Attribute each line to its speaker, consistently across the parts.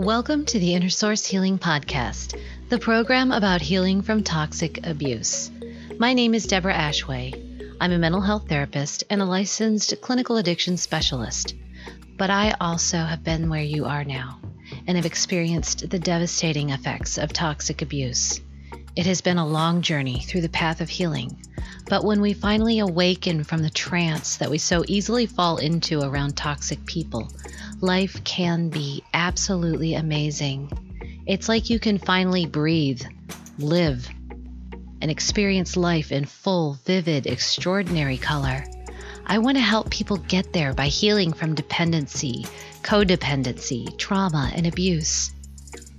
Speaker 1: Welcome to the Inner Source Healing Podcast, the program about healing from toxic abuse. My name is Deborah Ashway. I'm a mental health therapist and a licensed clinical addiction specialist. But I also have been where you are now and have experienced the devastating effects of toxic abuse. It has been a long journey through the path of healing, but when we finally awaken from the trance that we so easily fall into around toxic people, life can be absolutely amazing. It's like you can finally breathe, live, and experience life in full, vivid, extraordinary color. I want to help people get there by healing from dependency, codependency, trauma, and abuse.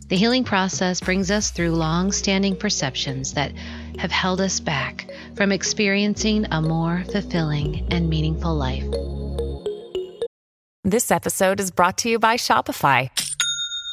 Speaker 1: The healing process brings us through long standing perceptions that have held us back from experiencing a more fulfilling and meaningful life.
Speaker 2: This episode is brought to you by Shopify.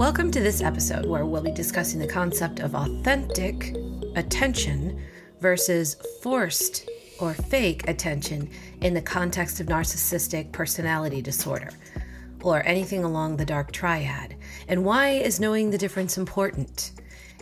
Speaker 3: Welcome to this episode where we'll be discussing the concept of authentic attention versus forced or fake attention in the context of narcissistic personality disorder or anything along the dark triad. And why is knowing the difference important?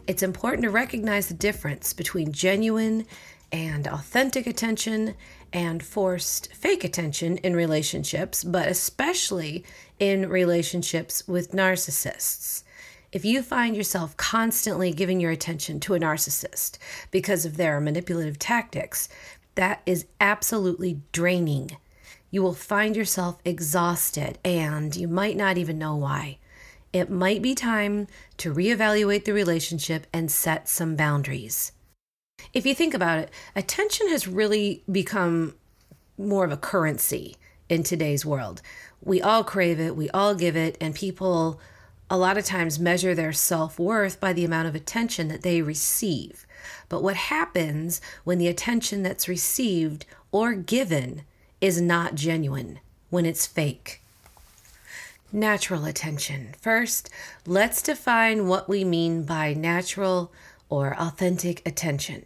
Speaker 3: It's important to recognize the difference between genuine and authentic attention and forced fake attention in relationships, but especially in relationships with narcissists. If you find yourself constantly giving your attention to a narcissist because of their manipulative tactics, that is absolutely draining. You will find yourself exhausted and you might not even know why. It might be time to reevaluate the relationship and set some boundaries. If you think about it, attention has really become more of a currency in today's world. We all crave it, we all give it, and people a lot of times measure their self worth by the amount of attention that they receive. But what happens when the attention that's received or given is not genuine, when it's fake? Natural attention. First, let's define what we mean by natural or authentic attention.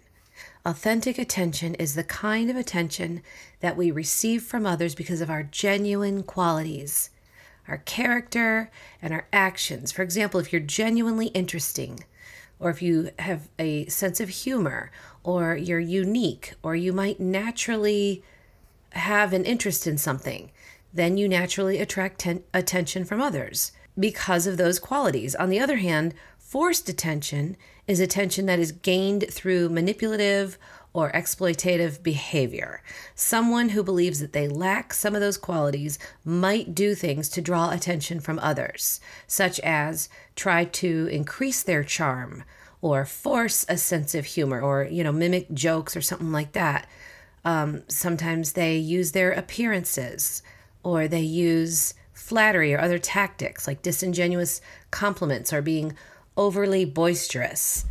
Speaker 3: Authentic attention is the kind of attention that we receive from others because of our genuine qualities, our character, and our actions. For example, if you're genuinely interesting, or if you have a sense of humor, or you're unique, or you might naturally have an interest in something, then you naturally attract ten- attention from others because of those qualities. On the other hand, forced attention is attention that is gained through manipulative or exploitative behavior. Someone who believes that they lack some of those qualities might do things to draw attention from others, such as try to increase their charm or force a sense of humor or, you know, mimic jokes or something like that. Um, sometimes they use their appearances or they use flattery or other tactics like disingenuous compliments or being overly boisterous.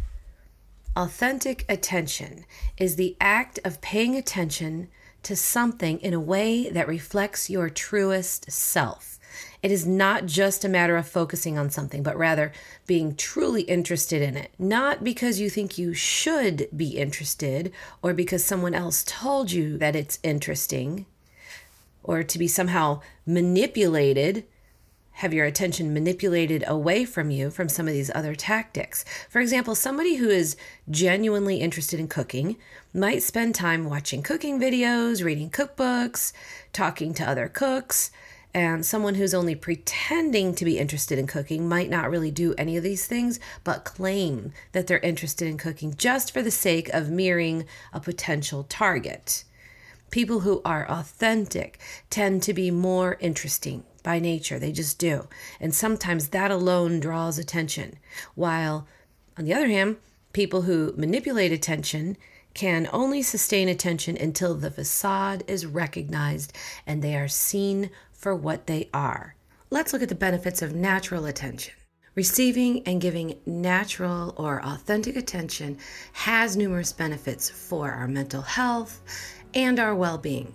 Speaker 3: Authentic attention is the act of paying attention to something in a way that reflects your truest self. It is not just a matter of focusing on something, but rather being truly interested in it. Not because you think you should be interested or because someone else told you that it's interesting or to be somehow manipulated have your attention manipulated away from you from some of these other tactics. For example, somebody who is genuinely interested in cooking might spend time watching cooking videos, reading cookbooks, talking to other cooks. And someone who's only pretending to be interested in cooking might not really do any of these things, but claim that they're interested in cooking just for the sake of mirroring a potential target. People who are authentic tend to be more interesting, by nature. They just do. And sometimes that alone draws attention. While, on the other hand, people who manipulate attention can only sustain attention until the facade is recognized and they are seen for what they are. Let's look at the benefits of natural attention. Receiving and giving natural or authentic attention has numerous benefits for our mental health and our well being.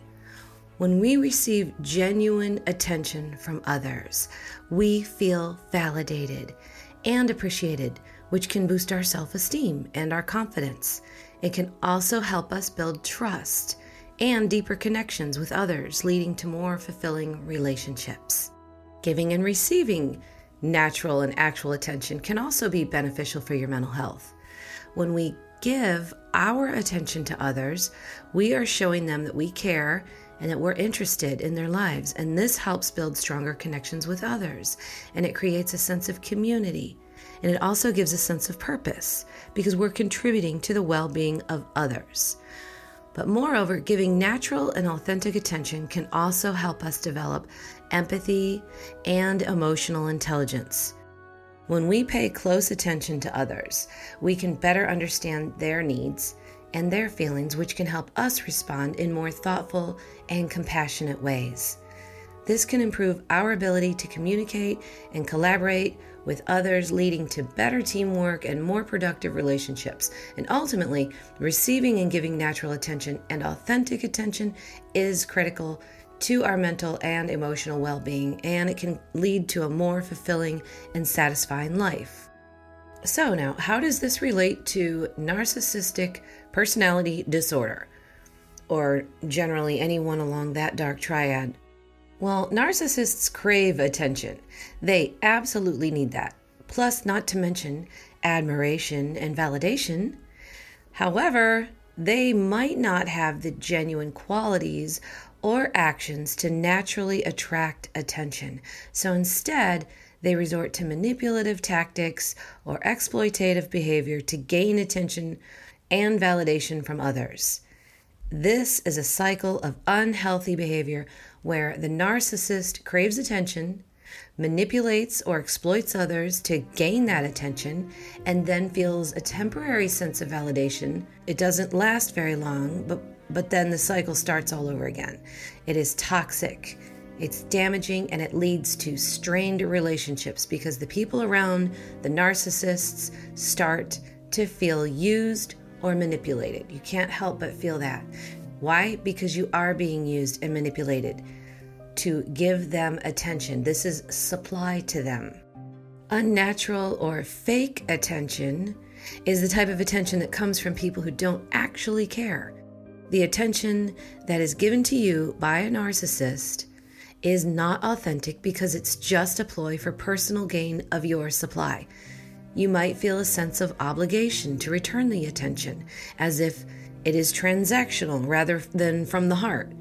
Speaker 3: When we receive genuine attention from others, we feel validated and appreciated, which can boost our self esteem and our confidence. It can also help us build trust and deeper connections with others, leading to more fulfilling relationships. Giving and receiving natural and actual attention can also be beneficial for your mental health. When we give our attention to others, we are showing them that we care and that we're interested in their lives. And this helps build stronger connections with others. And it creates a sense of community. And it also gives a sense of purpose because we're contributing to the well being of others. But moreover, giving natural and authentic attention can also help us develop empathy and emotional intelligence. When we pay close attention to others, we can better understand their needs and their feelings, which can help us respond in more thoughtful and compassionate ways. This can improve our ability to communicate and collaborate with others, leading to better teamwork and more productive relationships. And ultimately, receiving and giving natural attention and authentic attention is critical to our mental and emotional well being, and it can lead to a more fulfilling and satisfying life. So, now, how does this relate to narcissistic personality disorder, or generally anyone along that dark triad? Well, narcissists crave attention. They absolutely need that. Plus, not to mention admiration and validation. However, they might not have the genuine qualities or actions to naturally attract attention. So instead, they resort to manipulative tactics or exploitative behavior to gain attention and validation from others. This is a cycle of unhealthy behavior where the narcissist craves attention, manipulates or exploits others to gain that attention, and then feels a temporary sense of validation. It doesn't last very long, but, but then the cycle starts all over again. It is toxic. It's damaging and it leads to strained relationships because the people around the narcissists start to feel used or manipulated. You can't help but feel that. Why? Because you are being used and manipulated to give them attention. This is supply to them. Unnatural or fake attention is the type of attention that comes from people who don't actually care. The attention that is given to you by a narcissist is not authentic because it's just a ploy for personal gain of your supply. You might feel a sense of obligation to return the attention, as if it is transactional rather than from the heart.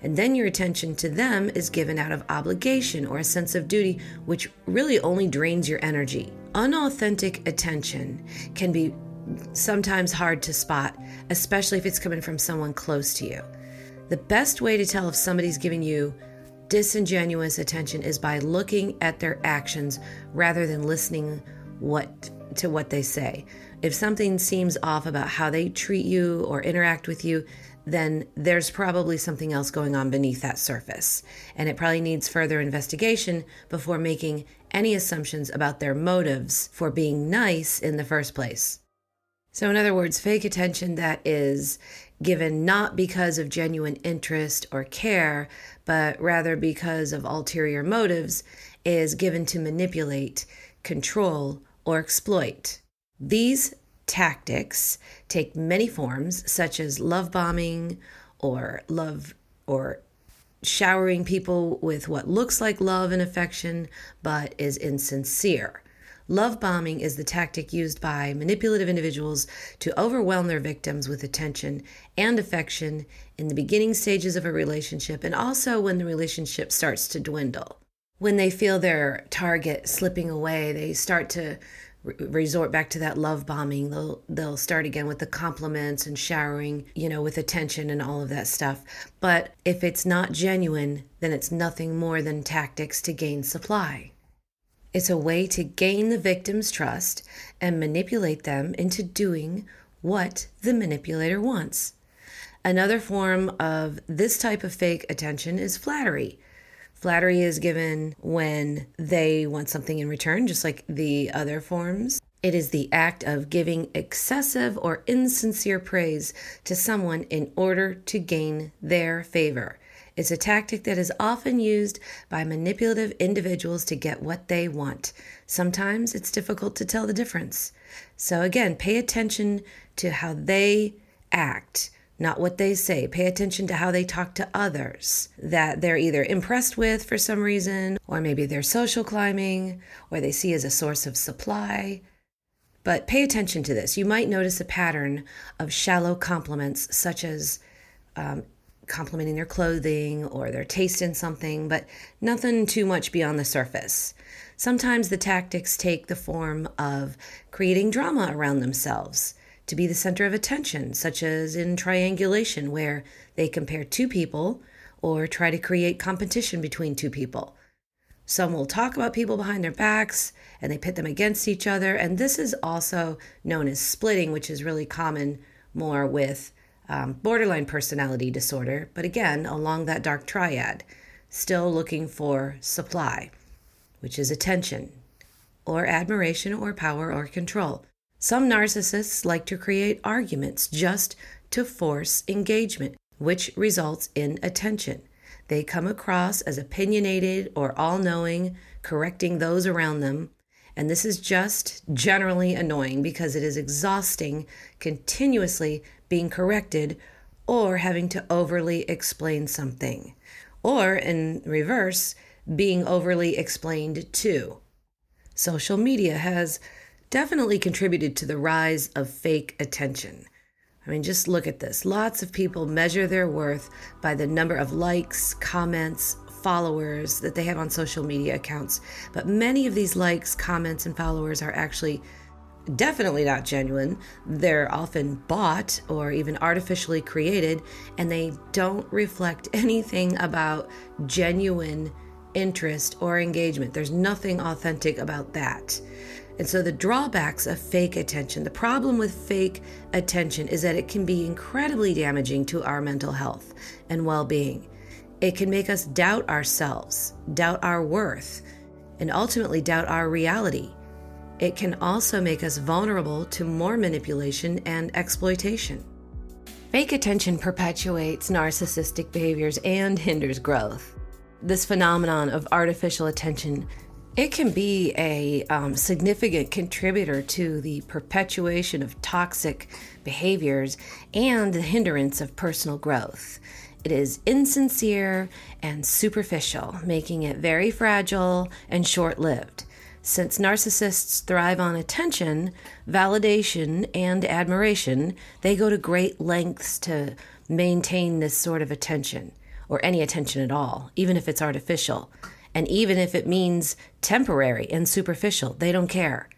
Speaker 3: And then your attention to them is given out of obligation or a sense of duty, which really only drains your energy. Unauthentic attention can be sometimes hard to spot, especially if it's coming from someone close to you. The best way to tell if somebody's giving you disingenuous attention is by looking at their actions rather than listening what to what they say. If something seems off about how they treat you or interact with you, then there's probably something else going on beneath that surface. And it probably needs further investigation before making any assumptions about their motives for being nice in the first place. So, in other words, fake attention that is given not because of genuine interest or care, but rather because of ulterior motives is given to manipulate, control, or exploit. These tactics take many forms, such as love bombing or love or showering people with what looks like love and affection but is insincere. Love bombing is the tactic used by manipulative individuals to overwhelm their victims with attention and affection in the beginning stages of a relationship and also when the relationship starts to dwindle. When they feel their target slipping away, they start to resort back to that love bombing. They'll they'll start again with the compliments and showering, you know, with attention and all of that stuff. But if it's not genuine, then it's nothing more than tactics to gain supply. It's a way to gain the victim's trust and manipulate them into doing what the manipulator wants. Another form of this type of fake attention is flattery. Flattery is given when they want something in return, just like the other forms. It is the act of giving excessive or insincere praise to someone in order to gain their favor. It's a tactic that is often used by manipulative individuals to get what they want. Sometimes it's difficult to tell the difference. So, again, pay attention to how they act, not what they say. Pay attention to how they talk to others that they're either impressed with for some reason, or maybe they're social climbing, or they see as a source of supply. But pay attention to this. You might notice a pattern of shallow compliments, such as um, complimenting their clothing or their taste in something, but nothing too much beyond the surface. Sometimes the tactics take the form of creating drama around themselves to be the center of attention, such as in triangulation, where they compare two people or try to create competition between two people. Some will talk about people behind their backs and they pit them against each other. And this is also known as splitting, which is really common more with um, borderline personality disorder, but again, along that dark triad, still looking for supply, which is attention, or admiration, or power, or control. Some narcissists like to create arguments just to force engagement, which results in attention. They come across as opinionated or all knowing, correcting those around them. And this is just generally annoying because it is exhausting continuously being corrected or having to overly explain something, or in reverse, being overly explained to. Social media has definitely contributed to the rise of fake attention. I mean, just look at this. Lots of people measure their worth by the number of likes, comments, followers that they have on social media accounts. But many of these likes, comments, and followers are actually definitely not genuine. They're often bought or even artificially created, and they don't reflect anything about genuine interest or engagement. There's nothing authentic about that. And so, the drawbacks of fake attention, the problem with fake attention is that it can be incredibly damaging to our mental health and well being. It can make us doubt ourselves, doubt our worth, and ultimately doubt our reality. It can also make us vulnerable to more manipulation and exploitation. Fake attention perpetuates narcissistic behaviors and hinders growth. This phenomenon of artificial attention it can be a um, significant contributor to the perpetuation of toxic behaviors and the hindrance of personal growth. It is insincere and superficial, making it very fragile and short lived. Since narcissists thrive on attention, validation, and admiration, they go to great lengths to maintain this sort of attention, or any attention at all, even if it's artificial. And even if it means temporary and superficial, they don't care.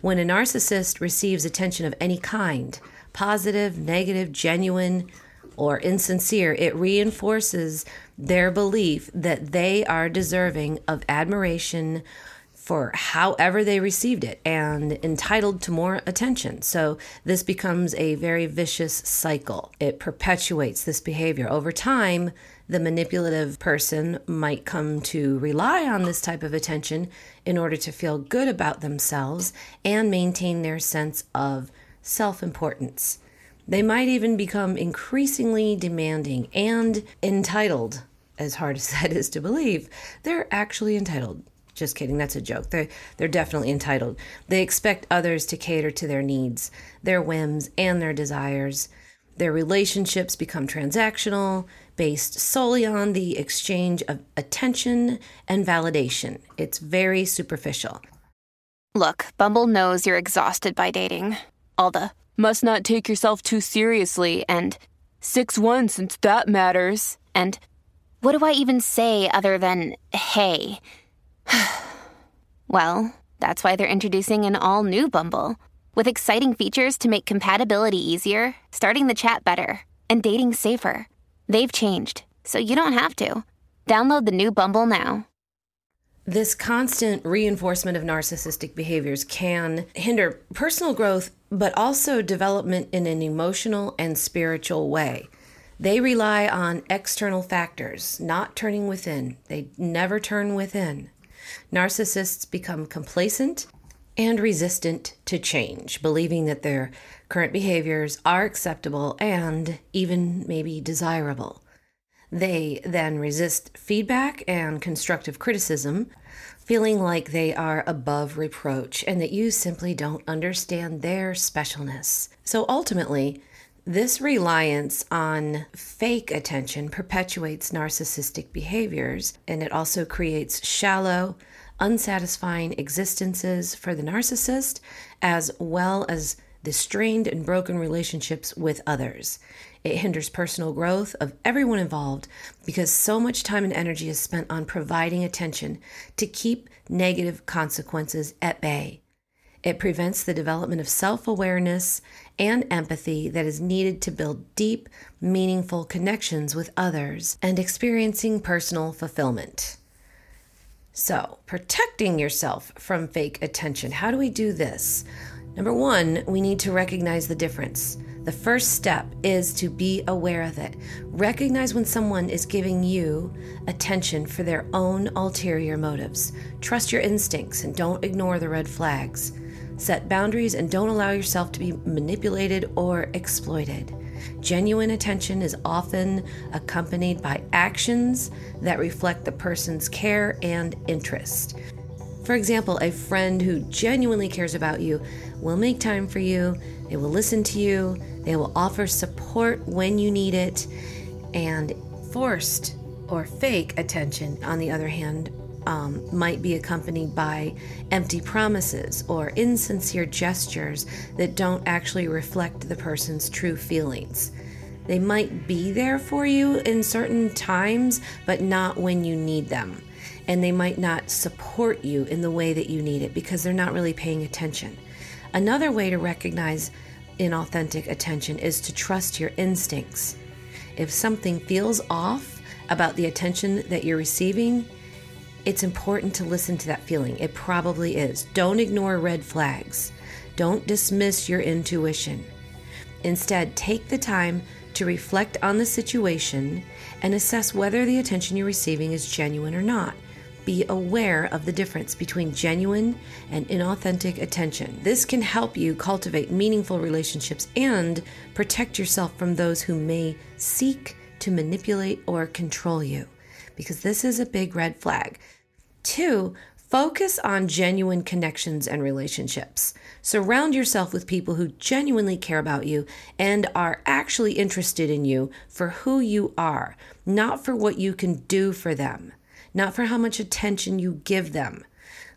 Speaker 3: When a narcissist receives attention of any kind, positive, negative, genuine, or insincere, it reinforces their belief that they are deserving of admiration, for however they received it and entitled to more attention. So this becomes a very vicious cycle. It perpetuates this behavior. Over time, the manipulative person might come to rely on this type of attention in order to feel good about themselves and maintain their sense of self importance. They might even become increasingly demanding and entitled. As hard as that is to believe, they're actually entitled just kidding, that's a joke. They're, they're definitely entitled. They expect others to cater to their needs, their whims, and their desires. Their relationships become transactional, based solely on the exchange of attention and validation. It's very superficial.
Speaker 4: Look, Bumble knows you're exhausted by dating. All the must not take yourself too seriously and 6 1 since that matters. And what do I even say other than hey? well, that's why they're introducing an all new Bumble with exciting features to make compatibility easier, starting the chat better, and dating safer. They've changed, so you don't have to. Download the new Bumble now.
Speaker 3: This constant reinforcement of narcissistic behaviors can hinder personal growth, but also development in an emotional and spiritual way. They rely on external factors, not turning within. They never turn within. Narcissists become complacent and resistant to change, believing that their current behaviors are acceptable and even maybe desirable. They then resist feedback and constructive criticism, feeling like they are above reproach and that you simply don't understand their specialness. So ultimately, this reliance on fake attention perpetuates narcissistic behaviors and it also creates shallow, unsatisfying existences for the narcissist as well as the strained and broken relationships with others. It hinders personal growth of everyone involved because so much time and energy is spent on providing attention to keep negative consequences at bay. It prevents the development of self awareness and empathy that is needed to build deep, meaningful connections with others and experiencing personal fulfillment. So, protecting yourself from fake attention. How do we do this? Number one, we need to recognize the difference. The first step is to be aware of it. Recognize when someone is giving you attention for their own ulterior motives. Trust your instincts and don't ignore the red flags. Set boundaries and don't allow yourself to be manipulated or exploited. Genuine attention is often accompanied by actions that reflect the person's care and interest. For example, a friend who genuinely cares about you will make time for you, they will listen to you, they will offer support when you need it, and forced or fake attention, on the other hand, um, might be accompanied by empty promises or insincere gestures that don't actually reflect the person's true feelings. They might be there for you in certain times, but not when you need them. And they might not support you in the way that you need it because they're not really paying attention. Another way to recognize inauthentic attention is to trust your instincts. If something feels off about the attention that you're receiving, it's important to listen to that feeling. It probably is. Don't ignore red flags. Don't dismiss your intuition. Instead, take the time to reflect on the situation and assess whether the attention you're receiving is genuine or not. Be aware of the difference between genuine and inauthentic attention. This can help you cultivate meaningful relationships and protect yourself from those who may seek to manipulate or control you because this is a big red flag. Two, focus on genuine connections and relationships. Surround yourself with people who genuinely care about you and are actually interested in you for who you are, not for what you can do for them, not for how much attention you give them.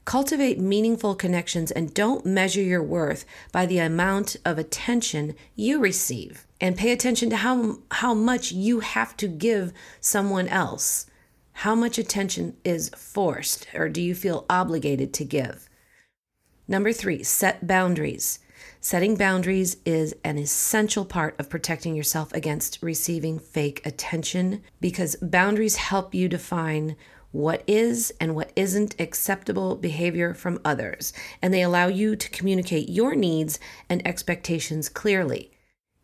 Speaker 3: Cultivate meaningful connections and don't measure your worth by the amount of attention you receive. And pay attention to how, how much you have to give someone else. How much attention is forced or do you feel obligated to give? Number three, set boundaries. Setting boundaries is an essential part of protecting yourself against receiving fake attention because boundaries help you define what is and what isn't acceptable behavior from others, and they allow you to communicate your needs and expectations clearly.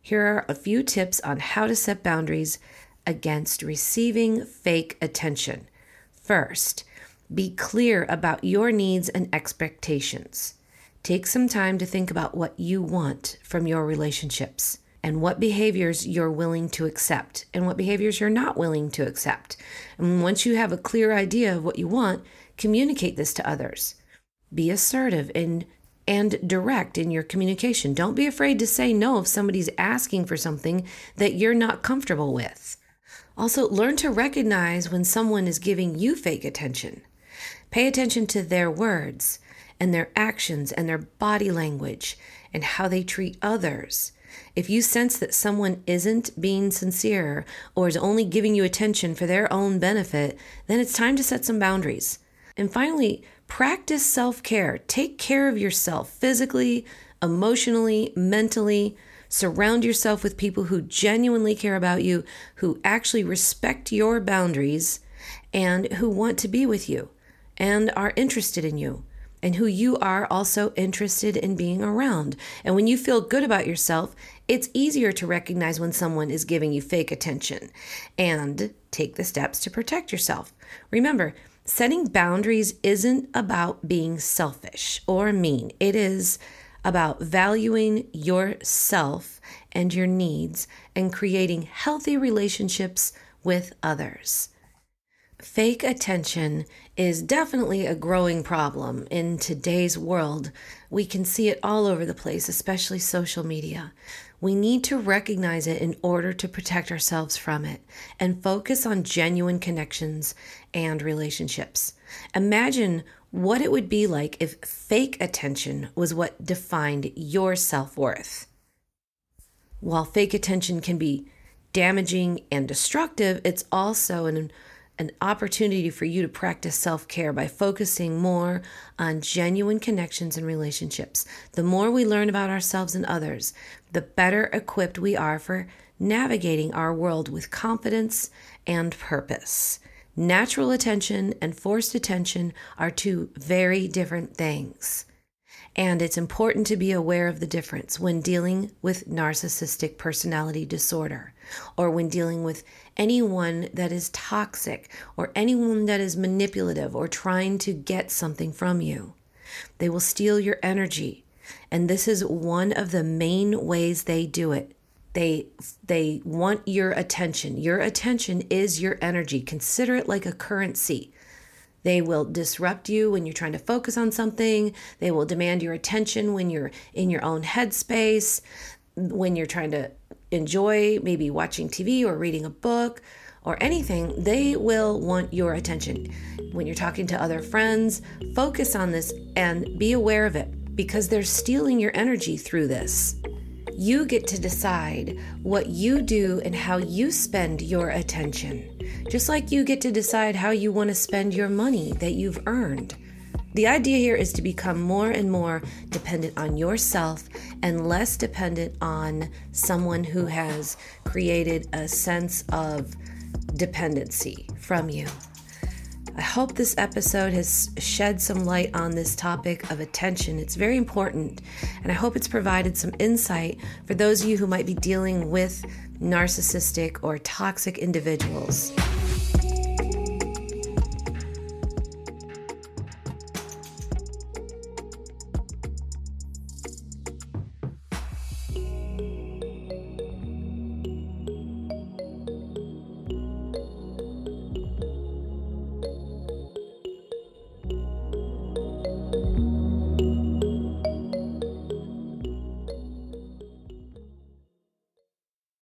Speaker 3: Here are a few tips on how to set boundaries against receiving fake attention. First, be clear about your needs and expectations. Take some time to think about what you want from your relationships and what behaviors you're willing to accept and what behaviors you're not willing to accept. And once you have a clear idea of what you want, communicate this to others. Be assertive and and direct in your communication. Don't be afraid to say no if somebody's asking for something that you're not comfortable with. Also, learn to recognize when someone is giving you fake attention. Pay attention to their words and their actions and their body language and how they treat others. If you sense that someone isn't being sincere or is only giving you attention for their own benefit, then it's time to set some boundaries. And finally, practice self care. Take care of yourself physically, emotionally, mentally. Surround yourself with people who genuinely care about you, who actually respect your boundaries, and who want to be with you and are interested in you, and who you are also interested in being around. And when you feel good about yourself, it's easier to recognize when someone is giving you fake attention and take the steps to protect yourself. Remember, setting boundaries isn't about being selfish or mean, it is about valuing yourself and your needs and creating healthy relationships with others. Fake attention is definitely a growing problem in today's world. We can see it all over the place, especially social media. We need to recognize it in order to protect ourselves from it and focus on genuine connections and relationships. Imagine what it would be like if fake attention was what defined your self worth. While fake attention can be damaging and destructive, it's also an an opportunity for you to practice self care by focusing more on genuine connections and relationships. The more we learn about ourselves and others, the better equipped we are for navigating our world with confidence and purpose. Natural attention and forced attention are two very different things. And it's important to be aware of the difference when dealing with narcissistic personality disorder or when dealing with anyone that is toxic or anyone that is manipulative or trying to get something from you. They will steal your energy. And this is one of the main ways they do it. They they want your attention. Your attention is your energy. Consider it like a currency. They will disrupt you when you're trying to focus on something. They will demand your attention when you're in your own headspace, when you're trying to enjoy maybe watching TV or reading a book or anything. They will want your attention. When you're talking to other friends, focus on this and be aware of it because they're stealing your energy through this. You get to decide what you do and how you spend your attention, just like you get to decide how you want to spend your money that you've earned. The idea here is to become more and more dependent on yourself and less dependent on someone who has created a sense of dependency from you. I hope this episode has shed some light on this topic of attention. It's very important, and I hope it's provided some insight for those of you who might be dealing with narcissistic or toxic individuals.